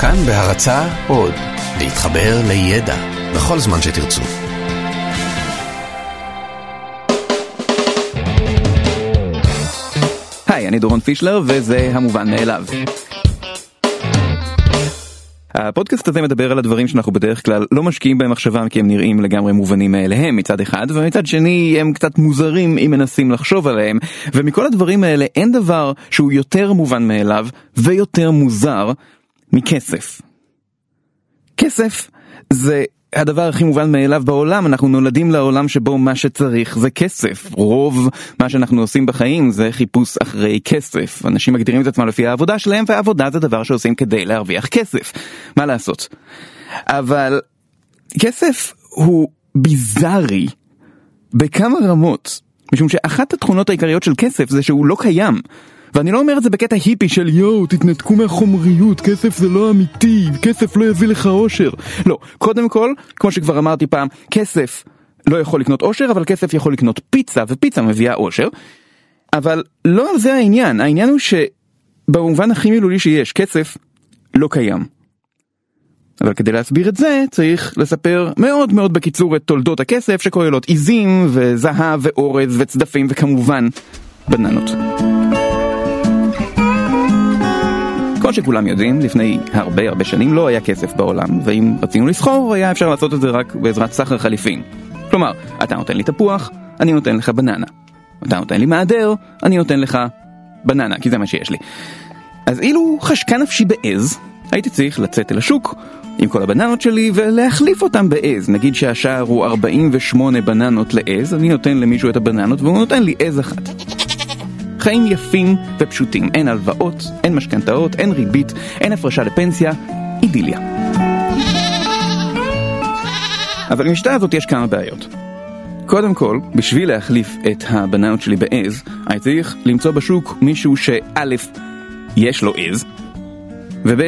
כאן בהרצה עוד, להתחבר לידע בכל זמן שתרצו. היי, אני דורון פישלר וזה המובן מאליו. הפודקאסט הזה מדבר על הדברים שאנחנו בדרך כלל לא משקיעים בהם מחשבה כי הם נראים לגמרי מובנים מאליהם מצד אחד ומצד שני הם קצת מוזרים אם מנסים לחשוב עליהם ומכל הדברים האלה אין דבר שהוא יותר מובן מאליו ויותר מוזר מכסף. כסף זה הדבר הכי מובן מאליו בעולם, אנחנו נולדים לעולם שבו מה שצריך זה כסף. רוב מה שאנחנו עושים בחיים זה חיפוש אחרי כסף. אנשים מגדירים את עצמם לפי העבודה שלהם, ועבודה זה דבר שעושים כדי להרוויח כסף. מה לעשות? אבל כסף הוא ביזארי בכמה רמות, משום שאחת התכונות העיקריות של כסף זה שהוא לא קיים. ואני לא אומר את זה בקטע היפי של יואו, תתנתקו מהחומריות, כסף זה לא אמיתי, כסף לא יביא לך אושר. לא, קודם כל, כמו שכבר אמרתי פעם, כסף לא יכול לקנות אושר, אבל כסף יכול לקנות פיצה, ופיצה מביאה אושר. אבל לא על זה העניין, העניין הוא שבמובן הכי מילולי שיש, כסף לא קיים. אבל כדי להסביר את זה, צריך לספר מאוד מאוד בקיצור את תולדות הכסף שכוללות עיזים, וזהב, ואורז, וצדפים, וכמובן, בננות. כמו שכולם יודעים, לפני הרבה הרבה שנים לא היה כסף בעולם, ואם רצינו לסחור, היה אפשר לעשות את זה רק בעזרת סחר חליפין. כלומר, אתה נותן לי תפוח, אני נותן לך בננה. אתה נותן לי מעדר, אני נותן לך בננה, כי זה מה שיש לי. אז אילו חשקה נפשי בעז, הייתי צריך לצאת אל השוק עם כל הבננות שלי ולהחליף אותם בעז. נגיד שהשער הוא 48 בננות לעז, אני נותן למישהו את הבננות והוא נותן לי עז אחת. חיים יפים ופשוטים, אין הלוואות, אין משכנתאות, אין ריבית, אין הפרשה לפנסיה, אידיליה. אבל במשתה הזאת יש כמה בעיות. קודם כל, בשביל להחליף את הבננות שלי בעז, אני צריך למצוא בשוק מישהו שא', יש לו עז, וב',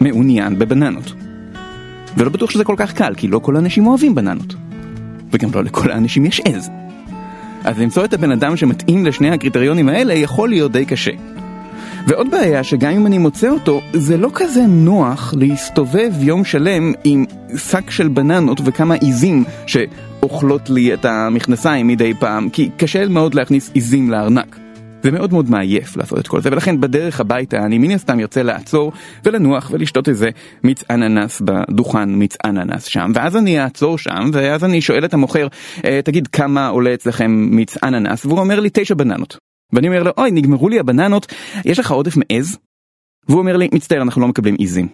מעוניין בבננות. ולא בטוח שזה כל כך קל, כי לא כל האנשים אוהבים בננות. וגם לא לכל האנשים יש עז. אז למצוא את הבן אדם שמתאים לשני הקריטריונים האלה יכול להיות די קשה. ועוד בעיה שגם אם אני מוצא אותו, זה לא כזה נוח להסתובב יום שלם עם שק של בננות וכמה עיזים שאוכלות לי את המכנסיים מדי פעם, כי קשה מאוד להכניס עיזים לארנק. זה מאוד מאוד מעייף לעשות את כל זה, ולכן בדרך הביתה אני מן הסתם ארצה לעצור ולנוח ולשתות איזה מיץ אננס בדוכן מיץ אננס שם, ואז אני אעצור שם, ואז אני שואל את המוכר, אה, תגיד כמה עולה אצלכם מיץ אננס, והוא אומר לי תשע בננות. ואני אומר לו, אוי, נגמרו לי הבננות, יש לך עודף מעז? והוא אומר לי, מצטער, אנחנו לא מקבלים עיזים.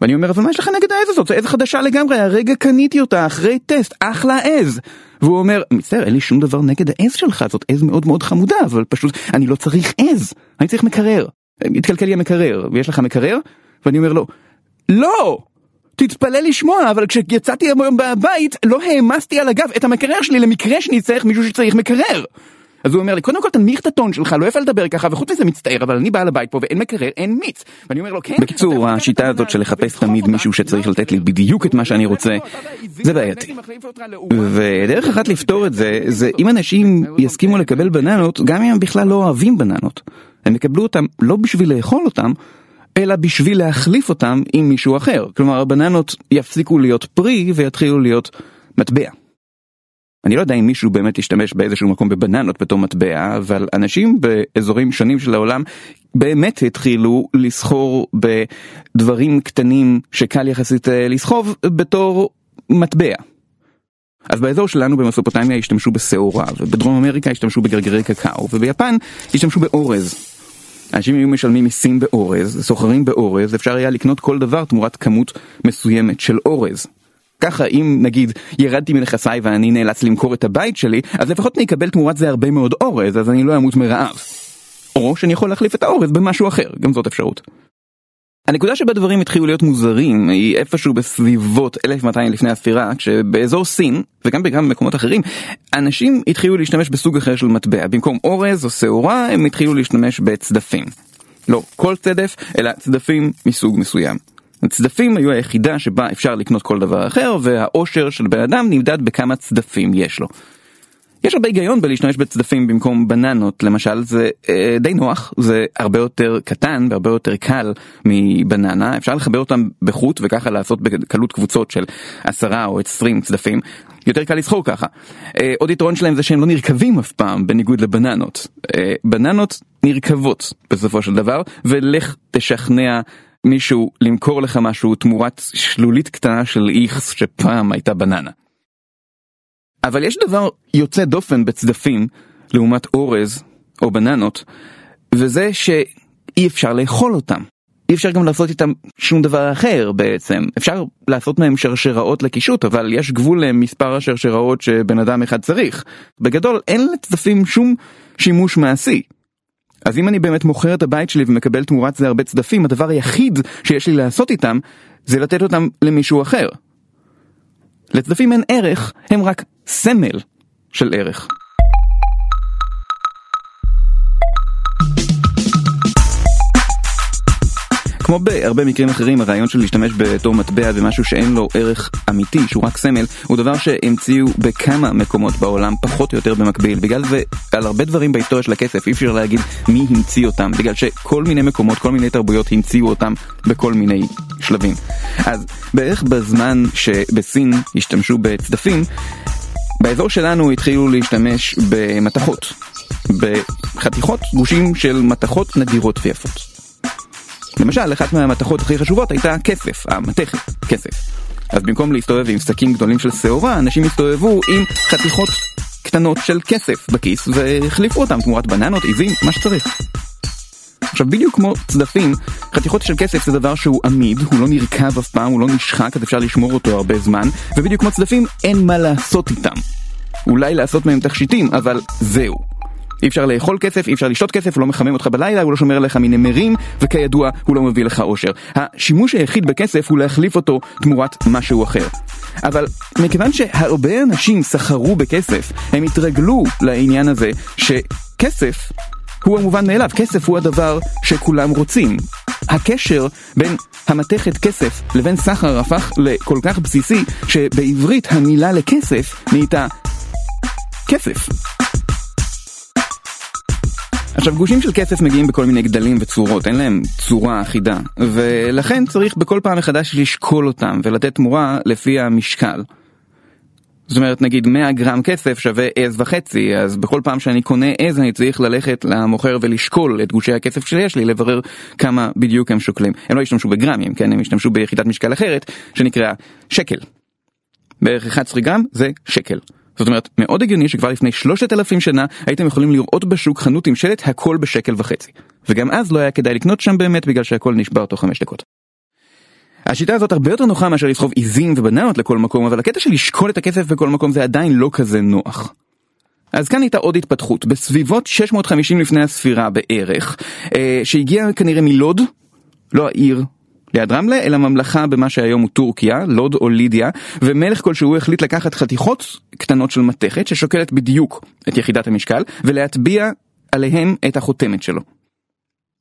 ואני אומר, אבל מה יש לך נגד העז הזאת? זו עז חדשה לגמרי, הרגע קניתי אותה אחרי טסט, אחלה עז. והוא אומר, מצטער, אין לי שום דבר נגד העז שלך, זאת עז מאוד מאוד חמודה, אבל פשוט, אני לא צריך עז, אני צריך מקרר. התקלקל לי המקרר, ויש לך מקרר? ואני אומר לו, לא! תתפלא לשמוע, אבל כשיצאתי היום מהבית, לא העמסתי על הגב את המקרר שלי למקרה שאני צריך מישהו שצריך מקרר. אז הוא אומר לי, קודם כל תנמיך את הטון שלך, לא יפה לדבר ככה, וחוץ מזה מצטער, אבל אני בעל הבית פה ואין מקרר, אין מיץ. ואני אומר לו, כן... בקיצור, השיטה הזאת של לחפש תמיד מישהו שצריך לתת לי בדיוק את מה שאני רוצה, זה בעייתי. ודרך אחת לפתור את זה, זה אם אנשים יסכימו לקבל בננות, גם אם הם בכלל לא אוהבים בננות. הם יקבלו אותם לא בשביל לאכול אותם, אלא בשביל להחליף אותם עם מישהו אחר. כלומר, הבננות יפסיקו להיות פרי ויתחילו להיות מטבע. אני לא יודע אם מישהו באמת ישתמש באיזשהו מקום בבננות בתור מטבע, אבל אנשים באזורים שונים של העולם באמת התחילו לסחור בדברים קטנים שקל יחסית אה, לסחוב בתור מטבע. אז באזור שלנו במסופוטמיה השתמשו בשעורה, ובדרום אמריקה השתמשו בגרגרי קקאו, וביפן השתמשו באורז. אנשים היו משלמים מיסים באורז, סוחרים באורז, אפשר היה לקנות כל דבר תמורת כמות מסוימת של אורז. ככה אם נגיד ירדתי מנכסיי ואני נאלץ למכור את הבית שלי, אז לפחות אני אקבל תמורת זה הרבה מאוד אורז, אז אני לא אמות מרעב. או שאני יכול להחליף את האורז במשהו אחר, גם זאת אפשרות. הנקודה שבה דברים התחילו להיות מוזרים היא איפשהו בסביבות 1200 לפני הספירה, כשבאזור סין, וגם גם במקומות אחרים, אנשים התחילו להשתמש בסוג אחר של מטבע. במקום אורז או שעורה, הם התחילו להשתמש בצדפים. לא כל צדף, אלא צדפים מסוג מסוים. הצדפים היו היחידה שבה אפשר לקנות כל דבר אחר, והאושר של בן אדם נמדד בכמה צדפים יש לו. יש הרבה היגיון בלהשתמש בצדפים במקום בננות, למשל זה אה, די נוח, זה הרבה יותר קטן והרבה יותר קל מבננה, אפשר לחבר אותם בחוט וככה לעשות בקלות קבוצות של עשרה או עשרים צדפים, יותר קל לסחור ככה. אה, עוד יתרון שלהם זה שהם לא נרקבים אף פעם, בניגוד לבננות. אה, בננות נרקבות בסופו של דבר, ולך תשכנע מישהו למכור לך משהו תמורת שלולית קטנה של איכס שפעם הייתה בננה. אבל יש דבר יוצא דופן בצדפים לעומת אורז או בננות, וזה שאי אפשר לאכול אותם. אי אפשר גם לעשות איתם שום דבר אחר בעצם. אפשר לעשות מהם שרשראות לקישוט, אבל יש גבול למספר השרשראות שבן אדם אחד צריך. בגדול, אין לצדפים שום שימוש מעשי. אז אם אני באמת מוכר את הבית שלי ומקבל תמורת זה הרבה צדפים, הדבר היחיד שיש לי לעשות איתם, זה לתת אותם למישהו אחר. לצדפים אין ערך, הם רק סמל של ערך. כמו בהרבה מקרים אחרים, הרעיון של להשתמש בתור מטבע במשהו שאין לו ערך אמיתי, שהוא רק סמל, הוא דבר שהמציאו בכמה מקומות בעולם, פחות או יותר במקביל. בגלל זה, על הרבה דברים בהיסטוריה של הכסף, אי אפשר להגיד מי המציא אותם, בגלל שכל מיני מקומות, כל מיני תרבויות המציאו אותם בכל מיני שלבים. אז בערך בזמן שבסין השתמשו בצדפים, באזור שלנו התחילו להשתמש במתכות, בחתיכות גושים של מתכות נדירות ויפות. למשל, אחת מהמתכות הכי חשובות הייתה כסף, המתכת, כסף. אז במקום להסתובב עם שקים גדולים של שעורה, אנשים הסתובבו עם חתיכות קטנות של כסף בכיס והחליפו אותם תמורת בננות, עיזים, מה שצריך. עכשיו בדיוק כמו צדפים, חתיכות של כסף זה דבר שהוא עמיד, הוא לא נרקב אף פעם, הוא לא נשחק, אז אפשר לשמור אותו הרבה זמן, ובדיוק כמו צדפים, אין מה לעשות איתם. אולי לעשות מהם תכשיטים, אבל זהו. אי אפשר לאכול כסף, אי אפשר לשתות כסף, הוא לא מחמם אותך בלילה, הוא לא שומר עליך מנמרים, וכידוע, הוא לא מביא לך אושר. השימוש היחיד בכסף הוא להחליף אותו תמורת משהו אחר. אבל מכיוון שהרבה אנשים סחרו בכסף, הם התרגלו לעניין הזה שכסף הוא המובן מאליו, כסף הוא הדבר שכולם רוצים. הקשר בין המתכת כסף לבין סחר הפך לכל כך בסיסי, שבעברית המילה לכסף נהייתה כסף. עכשיו גושים של כסף מגיעים בכל מיני גדלים וצורות, אין להם צורה אחידה, ולכן צריך בכל פעם מחדש לשקול אותם ולתת תמורה לפי המשקל. זאת אומרת נגיד 100 גרם כסף שווה עז וחצי, אז בכל פעם שאני קונה עז אני צריך ללכת למוכר ולשקול את גושי הכסף שיש לי, לברר כמה בדיוק הם שוקלים. הם לא השתמשו בגרמים, כן? הם השתמשו ביחידת משקל אחרת שנקרא שקל. בערך 11 גרם זה שקל. זאת אומרת, מאוד הגיוני שכבר לפני שלושת אלפים שנה הייתם יכולים לראות בשוק חנות עם שלט הכל בשקל וחצי. וגם אז לא היה כדאי לקנות שם באמת בגלל שהכל נשבר תוך חמש דקות. השיטה הזאת הרבה יותר נוחה מאשר לסחוב עיזים ובננות לכל מקום, אבל הקטע של לשקול את הכסף בכל מקום זה עדיין לא כזה נוח. אז כאן הייתה עוד התפתחות, בסביבות 650 לפני הספירה בערך, אה, שהגיעה כנראה מלוד, לא העיר ליד רמלה, אלא ממלכה במה שהיום הוא טורקיה, לוד או לידיה, ומלך כלשהו החליט לקחת חתיכות קטנות של מתכת ששוקלת בדיוק את יחידת המשקל, ולהטביע עליהם את החותמת שלו.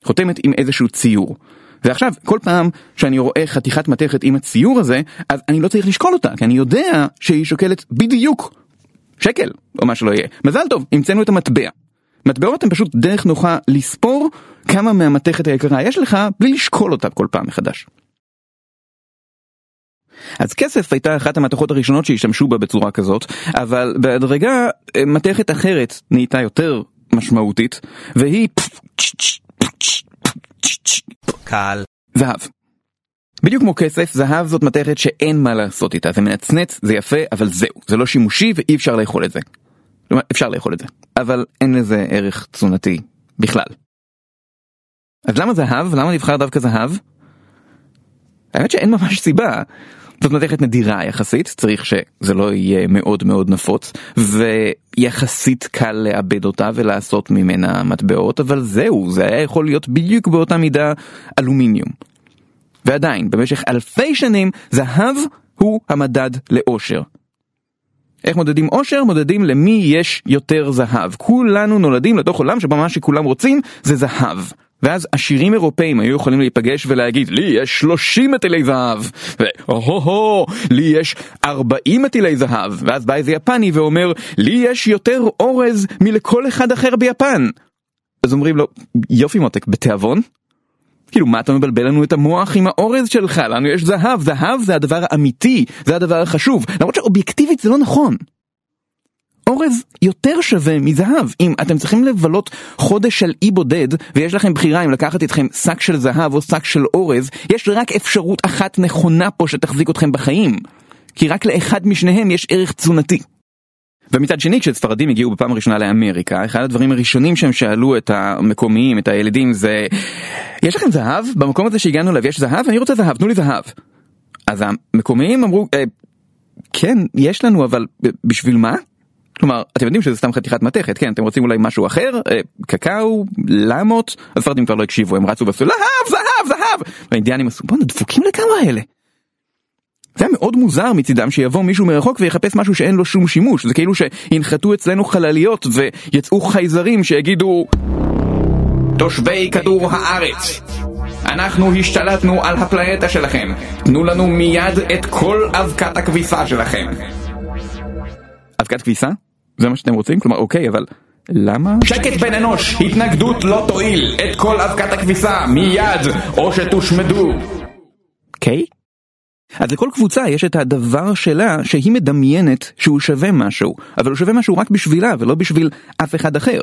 חותמת עם איזשהו ציור. ועכשיו, כל פעם שאני רואה חתיכת מתכת עם הציור הזה, אז אני לא צריך לשקול אותה, כי אני יודע שהיא שוקלת בדיוק שקל, או מה שלא יהיה. מזל טוב, המצאנו את המטבע. מטבעות הן פשוט דרך נוחה לספור כמה מהמתכת היקרה יש לך בלי לשקול אותה כל פעם מחדש. אז כסף הייתה אחת המתכות הראשונות שהשתמשו בה בצורה כזאת, אבל בהדרגה אה, מתכת אחרת נהייתה יותר משמעותית, והיא קל. זהב. בדיוק כמו כסף, זהב זאת מתכת שאין מה לעשות איתה, זה מנצנץ, זה יפה, אבל זהו, זה לא שימושי ואי אפשר לאכול את זה. כלומר, אפשר לאכול את זה, אבל אין לזה ערך תזונתי בכלל. אז למה זהב? למה נבחר דווקא זהב? האמת שאין ממש סיבה. זאת מתכת נדירה יחסית, צריך שזה לא יהיה מאוד מאוד נפוץ, ויחסית קל לאבד אותה ולעשות ממנה מטבעות, אבל זהו, זה היה יכול להיות בדיוק באותה מידה אלומיניום. ועדיין, במשך אלפי שנים, זהב הוא המדד לאושר. איך מודדים עושר? מודדים למי יש יותר זהב. כולנו נולדים לתוך עולם שבו מה שכולם רוצים זה זהב. ואז עשירים אירופאים היו יכולים להיפגש ולהגיד לי יש 30 מטילי זהב והו-הו לי יש 40 מטילי זהב ואז בא איזה יפני ואומר לי יש יותר אורז מלכל אחד אחר ביפן אז אומרים לו יופי מותק בתיאבון? כאילו מה אתה מבלבל לנו את המוח עם האורז שלך לנו יש זהב זהב זה הדבר האמיתי זה הדבר החשוב למרות שאובייקטיבית זה לא נכון אורז יותר שווה מזהב. אם אתם צריכים לבלות חודש של אי בודד, ויש לכם בחירה אם לקחת איתכם שק של זהב או שק של אורז, יש רק אפשרות אחת נכונה פה שתחזיק אתכם בחיים. כי רק לאחד משניהם יש ערך תזונתי. ומצד שני, כשספרדים הגיעו בפעם הראשונה לאמריקה, אחד הדברים הראשונים שהם שאלו את המקומיים, את הילדים, זה יש לכם זהב? במקום הזה שהגענו אליו יש זהב? אני רוצה זהב, תנו לי זהב. אז המקומיים אמרו, אה, כן, יש לנו, אבל בשביל מה? כלומר, אתם יודעים שזה סתם חתיכת מתכת, כן? אתם רוצים אולי משהו אחר? אה, קקאו? למות? הספרדים כבר לא הקשיבו, הם רצו ועשו להב, זהב, זהב! והאינדיאנים עשו, בואנה, דפוקים לגמרי האלה. זה היה מאוד מוזר מצידם שיבוא מישהו מרחוק ויחפש משהו שאין לו שום שימוש, זה כאילו שינחתו אצלנו חלליות ויצאו חייזרים שיגידו תושבי כדור הארץ, אנחנו השתלטנו על הפלנטה שלכם, תנו לנו מיד את כל אבקת הכביסה שלכם. אבקת כביסה? זה מה שאתם רוצים? כלומר, אוקיי, אבל למה? שקט בן אנוש, התנגדות לא תועיל, את כל אבקת הכביסה, מיד, או שתושמדו. אוקיי? אז לכל קבוצה יש את הדבר שלה שהיא מדמיינת שהוא שווה משהו, אבל הוא שווה משהו רק בשבילה ולא בשביל אף אחד אחר.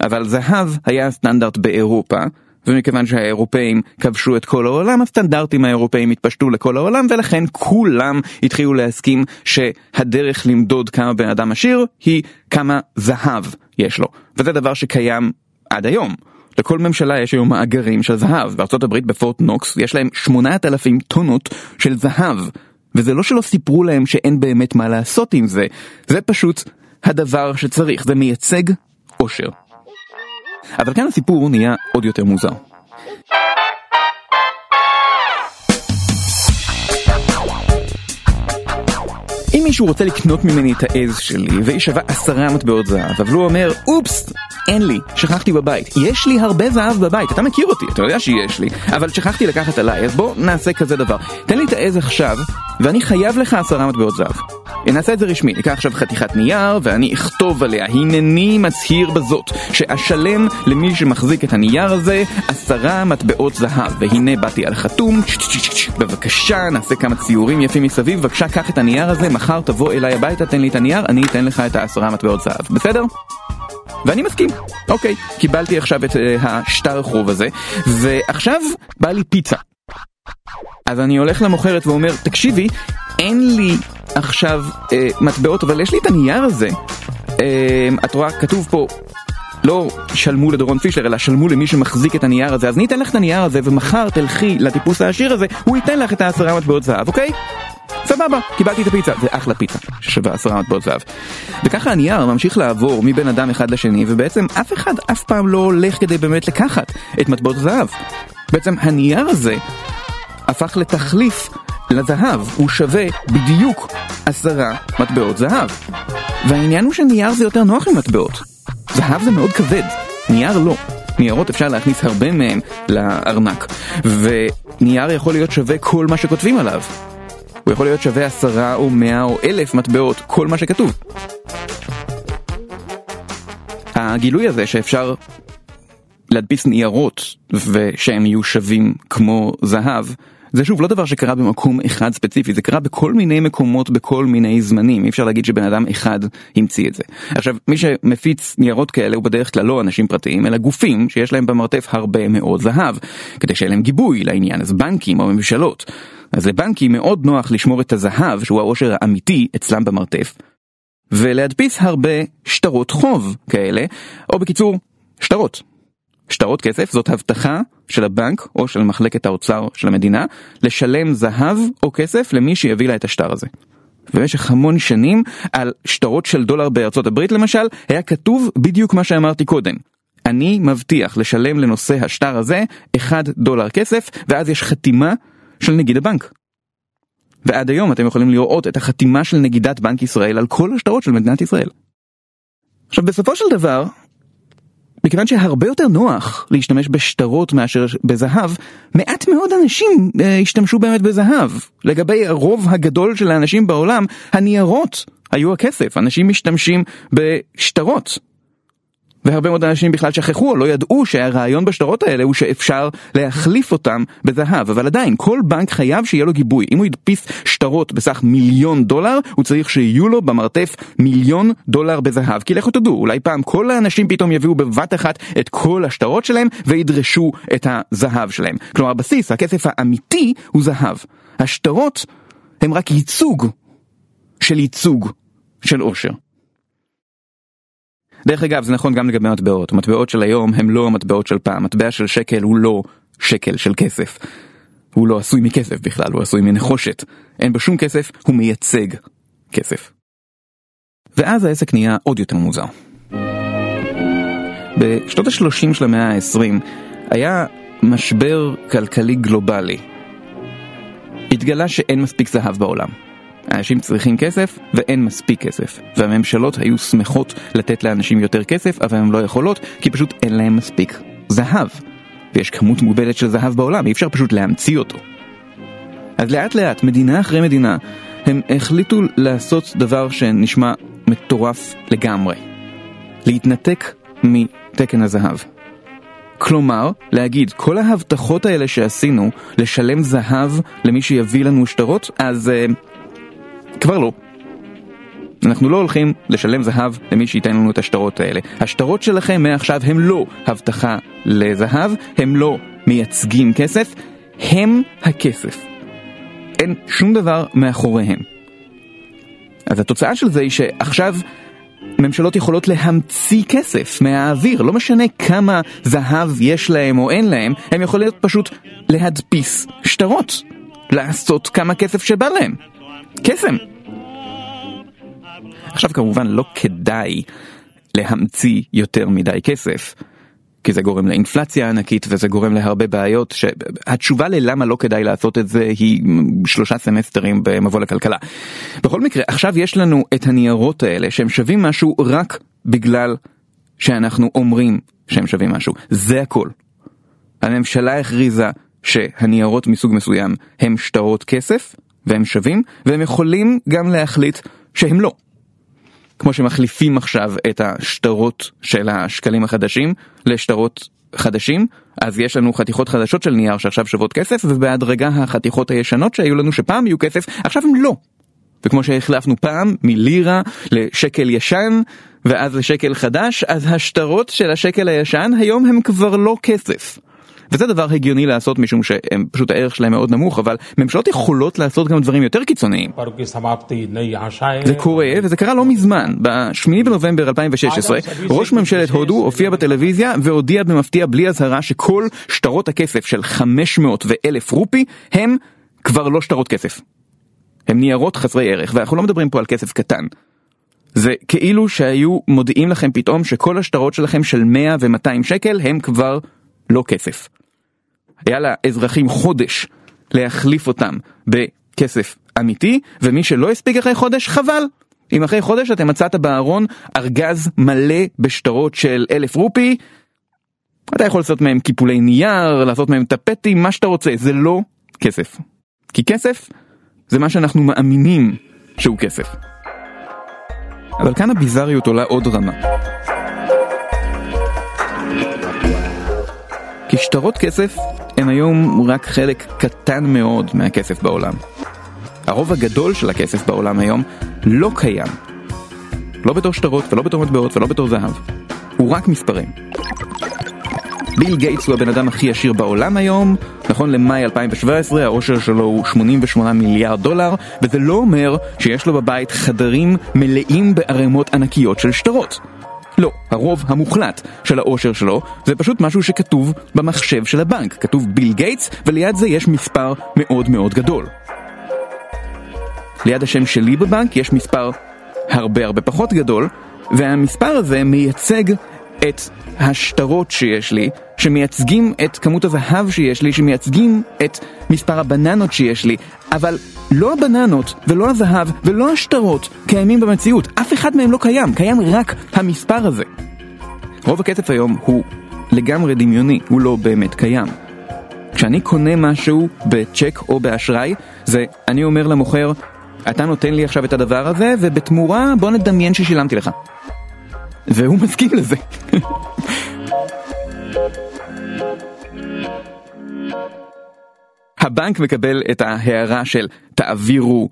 אבל זהב היה הסטנדרט באירופה, ומכיוון שהאירופאים כבשו את כל העולם, הסטנדרטים האירופאים התפשטו לכל העולם, ולכן כולם התחילו להסכים שהדרך למדוד כמה בן אדם עשיר היא כמה זהב יש לו. וזה דבר שקיים עד היום. לכל ממשלה יש היום מאגרים של זהב. בארצות הברית בפורט נוקס יש להם 8,000 טונות של זהב. וזה לא שלא סיפרו להם שאין באמת מה לעשות עם זה, זה פשוט הדבר שצריך, זה מייצג עושר. אבל כאן הסיפור נהיה עוד יותר מוזר. אם מישהו רוצה לקנות ממני את העז שלי והיא שווה עשרה מטבעות זהב, אבל הוא אומר, אופס, אין לי, שכחתי בבית. יש לי הרבה זהב בבית, אתה מכיר אותי, אתה יודע שיש לי, אבל שכחתי לקחת עליי, אז בוא נעשה כזה דבר. תן לי את העז עכשיו, ואני חייב לך עשרה מטבעות זהב. נעשה את זה רשמי, ניקח עכשיו חתיכת נייר ואני אכתוב עליה, הנני מצהיר בזאת, שאשלם למי שמחזיק את הנייר הזה עשרה מטבעות זהב. והנה באתי על החתום, בבקשה נעשה כמה ציורים יפים מסביב, בבקשה קח את הנייר הזה, מחר תבוא אליי הביתה, תן לי את הנייר, אני אתן לך את העשרה מטבעות זהב, בסדר? ואני מסכים, אוקיי, קיבלתי עכשיו את uh, השטר חוב הזה, ועכשיו בא לי פיצה. אז אני הולך למוכרת ואומר, תקשיבי, אין לי עכשיו אה, מטבעות, אבל יש לי את הנייר הזה. אה, את רואה, כתוב פה, לא שלמו לדורון פישלר, אלא שלמו למי שמחזיק את הנייר הזה, אז אני אתן לך את הנייר הזה, ומחר תלכי לטיפוס העשיר הזה, הוא ייתן לך את העשרה מטבעות זהב, אוקיי? סבבה, קיבלתי את הפיצה, זה אחלה פיצה, ששווה עשרה מטבעות זהב. וככה הנייר ממשיך לעבור מבין אדם אחד לשני, ובעצם אף אחד אף פעם לא הולך כדי באמת לקחת את מטבעות הזהב. בעצם הנייר הזה הפך לתחליף לזהב, הוא שווה בדיוק עשרה מטבעות זהב. והעניין הוא שנייר זה יותר נוח ממטבעות. זהב זה מאוד כבד, נייר לא. ניירות אפשר להכניס הרבה מהם לארנק, ונייר יכול להיות שווה כל מה שכותבים עליו. הוא יכול להיות שווה עשרה או מאה או אלף מטבעות, כל מה שכתוב. הגילוי הזה שאפשר להדפיס ניירות ושהם יהיו שווים כמו זהב, זה שוב לא דבר שקרה במקום אחד ספציפי, זה קרה בכל מיני מקומות בכל מיני זמנים, אי אפשר להגיד שבן אדם אחד המציא את זה. עכשיו, מי שמפיץ ניירות כאלה הוא בדרך כלל לא אנשים פרטיים, אלא גופים שיש להם במרתף הרבה מאוד זהב, כדי שיהיה להם גיבוי לעניין, אז בנקים או ממשלות. אז לבנקים מאוד נוח לשמור את הזהב, שהוא העושר האמיתי, אצלם במרתף, ולהדפיס הרבה שטרות חוב כאלה, או בקיצור, שטרות. שטרות כסף זאת הבטחה של הבנק או של מחלקת האוצר של המדינה לשלם זהב או כסף למי שיביא לה את השטר הזה. במשך המון שנים על שטרות של דולר בארצות הברית למשל היה כתוב בדיוק מה שאמרתי קודם. אני מבטיח לשלם לנושא השטר הזה 1 דולר כסף ואז יש חתימה של נגיד הבנק. ועד היום אתם יכולים לראות את החתימה של נגידת בנק ישראל על כל השטרות של מדינת ישראל. עכשיו בסופו של דבר, מכיוון שהרבה יותר נוח להשתמש בשטרות מאשר בזהב, מעט מאוד אנשים אה, השתמשו באמת בזהב. לגבי הרוב הגדול של האנשים בעולם, הניירות היו הכסף, אנשים משתמשים בשטרות. והרבה מאוד אנשים בכלל שכחו או לא ידעו שהרעיון בשטרות האלה הוא שאפשר להחליף אותם בזהב, אבל עדיין כל בנק חייב שיהיה לו גיבוי. אם הוא ידפיס שטרות בסך מיליון דולר, הוא צריך שיהיו לו במרתף מיליון דולר בזהב. כי לכו תדעו, אולי פעם כל האנשים פתאום יביאו בבת אחת את כל השטרות שלהם וידרשו את הזהב שלהם. כלומר הבסיס, הכסף האמיתי הוא זהב. השטרות הם רק ייצוג של ייצוג של עושר. דרך אגב, זה נכון גם לגבי מטבעות. המטבעות של היום הם לא המטבעות של פעם. מטבע של שקל הוא לא שקל של כסף. הוא לא עשוי מכסף בכלל, הוא עשוי מנחושת. אין בו שום כסף, הוא מייצג כסף. ואז העסק נהיה עוד יותר מוזר. בשנות ה-30 של המאה ה-20 היה משבר כלכלי גלובלי. התגלה שאין מספיק זהב בעולם. אנשים צריכים כסף ואין מספיק כסף, והממשלות היו שמחות לתת לאנשים יותר כסף, אבל הן לא יכולות, כי פשוט אין להם מספיק זהב. ויש כמות מוגבלת של זהב בעולם, אי אפשר פשוט להמציא אותו. אז לאט לאט, מדינה אחרי מדינה, הם החליטו לעשות דבר שנשמע מטורף לגמרי. להתנתק מתקן הזהב. כלומר, להגיד, כל ההבטחות האלה שעשינו, לשלם זהב למי שיביא לנו שטרות, אז uh, כבר לא. אנחנו לא הולכים לשלם זהב למי שייתן לנו את השטרות האלה. השטרות שלכם מעכשיו הם לא הבטחה לזהב, הם לא מייצגים כסף, הם הכסף. אין שום דבר מאחוריהם. אז התוצאה של זה היא שעכשיו ממשלות יכולות להמציא כסף מהאוויר, לא משנה כמה זהב יש להם או אין להם, הם יכולים פשוט להדפיס שטרות, לעשות כמה כסף שבא להם. קסם. עכשיו כמובן לא כדאי להמציא יותר מדי כסף, כי זה גורם לאינפלציה ענקית וזה גורם להרבה בעיות שהתשובה ללמה לא כדאי לעשות את זה היא שלושה סמסטרים במבוא לכלכלה. בכל מקרה, עכשיו יש לנו את הניירות האלה שהם שווים משהו רק בגלל שאנחנו אומרים שהם שווים משהו. זה הכל. הממשלה הכריזה שהניירות מסוג מסוים הם שטרות כסף והם שווים, והם יכולים גם להחליט שהם לא. כמו שמחליפים עכשיו את השטרות של השקלים החדשים לשטרות חדשים, אז יש לנו חתיכות חדשות של נייר שעכשיו שוות כסף, ובהדרגה החתיכות הישנות שהיו לנו שפעם יהיו כסף, עכשיו הם לא. וכמו שהחלפנו פעם מלירה לשקל ישן, ואז לשקל חדש, אז השטרות של השקל הישן היום הם כבר לא כסף. וזה דבר הגיוני לעשות משום שפשוט הערך שלהם מאוד נמוך, אבל ממשלות יכולות לעשות גם דברים יותר קיצוניים. זה קורה, וזה קרה לא מזמן. ב-8 בנובמבר 2016, ראש ממשלת הודו הופיע בטלוויזיה והודיע במפתיע בלי אזהרה שכל שטרות הכסף של 500 ו-1000 רופי הם כבר לא שטרות כסף. הם ניירות חסרי ערך, ואנחנו לא מדברים פה על כסף קטן. זה כאילו שהיו מודיעים לכם פתאום שכל השטרות שלכם של 100 ו-200 שקל הם כבר לא כסף. היה לאזרחים חודש להחליף אותם בכסף אמיתי, ומי שלא הספיק אחרי חודש, חבל. אם אחרי חודש אתם מצאת בארון ארגז מלא בשטרות של אלף רופי, אתה יכול לעשות מהם קיפולי נייר, לעשות מהם טפטים, מה שאתה רוצה, זה לא כסף. כי כסף זה מה שאנחנו מאמינים שהוא כסף. אבל כאן הביזריות עולה עוד רמה. שטרות כסף הם היום רק חלק קטן מאוד מהכסף בעולם. הרוב הגדול של הכסף בעולם היום לא קיים. לא בתור שטרות ולא בתור מטבעות ולא בתור זהב. הוא רק מספרים. ביל גייטס הוא הבן אדם הכי עשיר בעולם היום, נכון למאי 2017 העושר שלו הוא 88 מיליארד דולר, וזה לא אומר שיש לו בבית חדרים מלאים בערימות ענקיות של שטרות. לא, הרוב המוחלט של העושר שלו זה פשוט משהו שכתוב במחשב של הבנק, כתוב ביל גייטס וליד זה יש מספר מאוד מאוד גדול. ליד השם שלי בבנק יש מספר הרבה הרבה פחות גדול והמספר הזה מייצג את השטרות שיש לי שמייצגים את כמות הזהב שיש לי, שמייצגים את מספר הבננות שיש לי, אבל לא הבננות ולא הזהב ולא השטרות קיימים במציאות, אף אחד מהם לא קיים, קיים רק המספר הזה. רוב הכסף היום הוא לגמרי דמיוני, הוא לא באמת קיים. כשאני קונה משהו בצ'ק או באשראי, זה אני אומר למוכר, אתה נותן לי עכשיו את הדבר הזה, ובתמורה בוא נדמיין ששילמתי לך. והוא מסכים לזה. הבנק מקבל את ההערה של תעבירו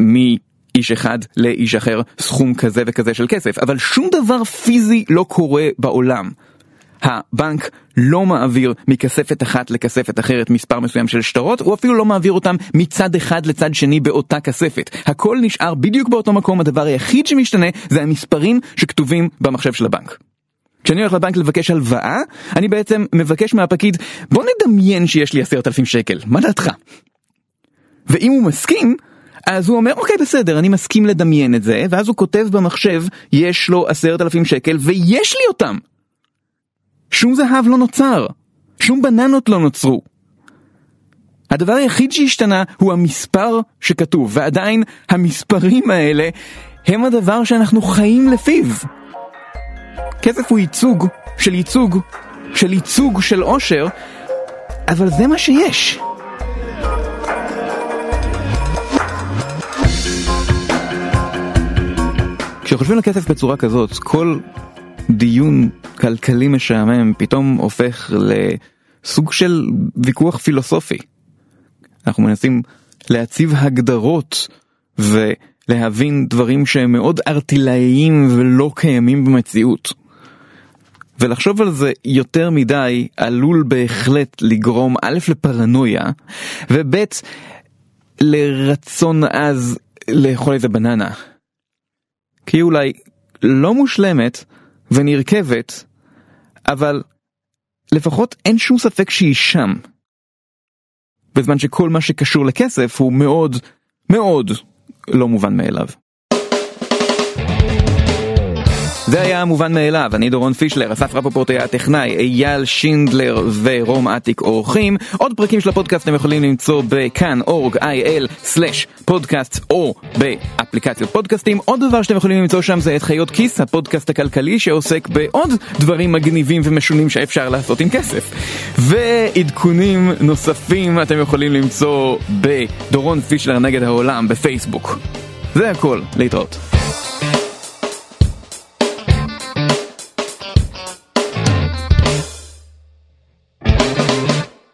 מאיש אחד לאיש אחר סכום כזה וכזה של כסף, אבל שום דבר פיזי לא קורה בעולם. הבנק לא מעביר מכספת אחת לכספת אחרת מספר מסוים של שטרות, הוא אפילו לא מעביר אותם מצד אחד לצד שני באותה כספת. הכל נשאר בדיוק באותו מקום, הדבר היחיד שמשתנה זה המספרים שכתובים במחשב של הבנק. כשאני הולך לבנק לבקש הלוואה, אני בעצם מבקש מהפקיד, בוא נדמיין שיש לי עשרת אלפים שקל, מה דעתך? ואם הוא מסכים, אז הוא אומר, אוקיי בסדר, אני מסכים לדמיין את זה, ואז הוא כותב במחשב, יש לו עשרת אלפים שקל, ויש לי אותם! שום זהב לא נוצר, שום בננות לא נוצרו. הדבר היחיד שהשתנה הוא המספר שכתוב, ועדיין המספרים האלה הם הדבר שאנחנו חיים לפיו. כסף הוא ייצוג של ייצוג של ייצוג של עושר, אבל זה מה שיש. כשחושבים על כסף בצורה כזאת, כל דיון כלכלי משעמם פתאום הופך לסוג של ויכוח פילוסופי. אנחנו מנסים להציב הגדרות ולהבין דברים שהם מאוד ארטילאיים ולא קיימים במציאות. ולחשוב על זה יותר מדי עלול בהחלט לגרום א' לפרנויה וב' לרצון עז לאכול איזה בננה. כי אולי לא מושלמת ונרכבת, אבל לפחות אין שום ספק שהיא שם. בזמן שכל מה שקשור לכסף הוא מאוד מאוד לא מובן מאליו. זה היה המובן מאליו, אני דורון פישלר, אסף רפופורט היה הטכנאי, אייל שינדלר ורום אטיק אורחים. עוד פרקים של הפודקאסט אתם יכולים למצוא בכאן אורג איי-אל סלאש פודקאסט או באפליקציות פודקאסטים. עוד דבר שאתם יכולים למצוא שם זה את חיות כיס, הפודקאסט הכלכלי שעוסק בעוד דברים מגניבים ומשונים שאפשר לעשות עם כסף. ועדכונים נוספים אתם יכולים למצוא בדורון פישלר נגד העולם בפייסבוק. זה הכל, להתראות.